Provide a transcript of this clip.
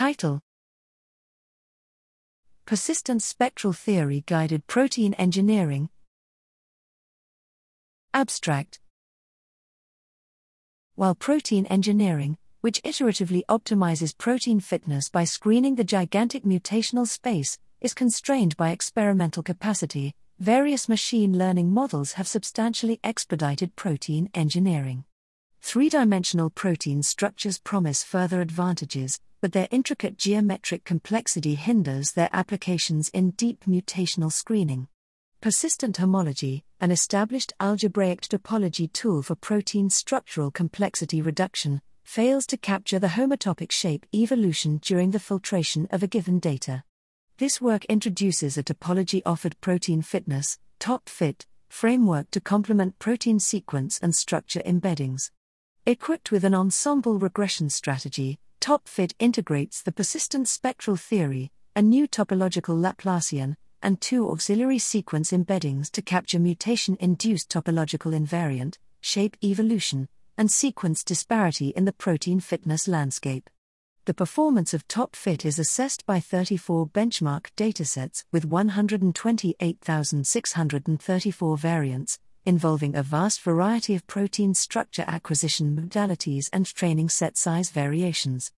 Title Persistent Spectral Theory Guided Protein Engineering. Abstract While protein engineering, which iteratively optimizes protein fitness by screening the gigantic mutational space, is constrained by experimental capacity, various machine learning models have substantially expedited protein engineering. Three dimensional protein structures promise further advantages, but their intricate geometric complexity hinders their applications in deep mutational screening. Persistent homology, an established algebraic topology tool for protein structural complexity reduction, fails to capture the homotopic shape evolution during the filtration of a given data. This work introduces a topology offered protein fitness, TopFit, framework to complement protein sequence and structure embeddings. Equipped with an ensemble regression strategy, TopFit integrates the persistent spectral theory, a new topological Laplacian, and two auxiliary sequence embeddings to capture mutation induced topological invariant, shape evolution, and sequence disparity in the protein fitness landscape. The performance of TopFit is assessed by 34 benchmark datasets with 128,634 variants, involving a vast variety of protein structure acquisition modalities and training set size variations.